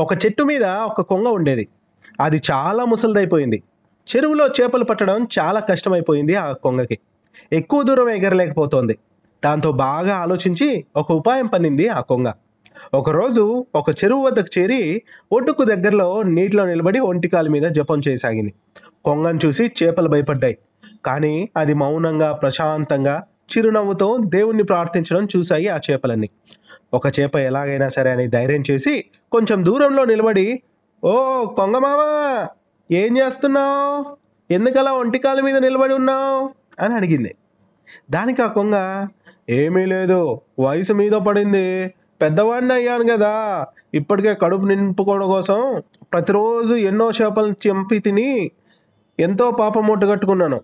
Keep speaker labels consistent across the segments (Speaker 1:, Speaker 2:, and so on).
Speaker 1: ఒక చెట్టు మీద ఒక కొంగ ఉండేది. అది చాలా ముసలిదైపోయింది. చెరువులో చేపలు పట్టడం చాలా కష్టమైపోయింది ఆ కొంగకి. ఎక్కువ దూరం ఎగరలేకపోతోంది. దాంతో బాగా ఆలోచించి ఒక ఉపాయం పన్నింది ఆ కొంగ. ఒకరోజు ఒక చెరువు వద్దకు చేరి ఒడ్డుకు దగ్గరలో నీటిలో నిలబడి ఒంటికాల మీద జపం చేయసాగింది. కొంగను చూసి చేపలు భయపడ్డాయి. కానీ అది మౌనంగా ప్రశాంతంగా చిరునవ్వుతో దేవుణ్ణి ప్రార్థించడం చూశాయి ఆ చేపలన్నీ. ఒక చేప ఎలాగైనా సరే అని ధైర్యం చేసి కొంచెం దూరంలో నిలబడి ఓ కొంగమామ ఏం చేస్తున్నావు? ఎందుకలా ఒంటికాల మీద నిలబడి ఉన్నావు? అని అడిగింది. దానికి ఆ కొంగ ఏమీ లేదు వయసు మీద పడింది. పెద్దవాడిని అయ్యాను కదా ఇప్పటికే కడుపు నింపుకోవడం కోసం ప్రతిరోజు ఎన్నో చేపలు చంపి తిని ఎంతో పాపం మూట కట్టుకున్నాను.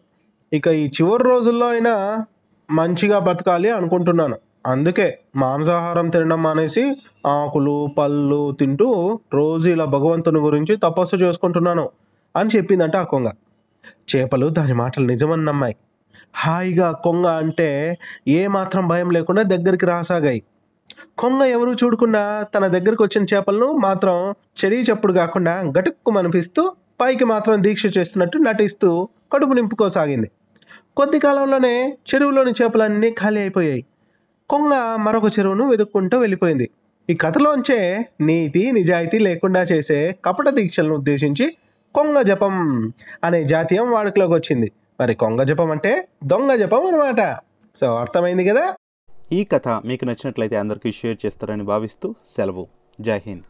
Speaker 1: ఇక ఈ చివరి రోజుల్లో అయినా మంచిగా బతకాలి అనుకుంటున్నాను. అందుకే మాంసాహారం తినడం మానేసి ఆకులు పళ్ళు తింటూ రోజు ఇలా భగవంతుని గురించి తపస్సు చేసుకుంటున్నాను అని చెప్పిందంట ఆ కొంగ. చేపలు దాని మాటలు నిజమని నమ్మాయి. హాయిగా కొంగ అంటే ఏమాత్రం భయం లేకుండా దగ్గరికి రాసాగాయి. కొంగ ఎవరు చూడకుండా తన దగ్గరకు వచ్చిన చేపలను మాత్రం చెడి చప్పుడు కాకుండా గటుక్కు మనిపిస్తూ పైకి మాత్రం దీక్ష చేస్తున్నట్టు నటిస్తూ కడుపు నింపుకోసాగింది. కొద్ది కాలంలోనే చెరువులోని చేపలన్నీ ఖాళీ అయిపోయాయి. కొంగ మరొక చెరువును వెతుక్కుంటూ వెళ్ళిపోయింది. ఈ కథలోంచే నీతి నిజాయితీ లేకుండా చేసే కపట దీక్షలను ఉద్దేశించి కొంగ జపం అనే జాతీయం వాడుకలోకి వచ్చింది. మరి కొంగ జపం అంటే దొంగ జపం అనమాట సో అర్థమైంది కదా?
Speaker 2: ఈ కథ మీకు నచ్చినట్లయితే అందరికీ షేర్ చేస్తారని భావిస్తూ సెలవు. జై హింద్.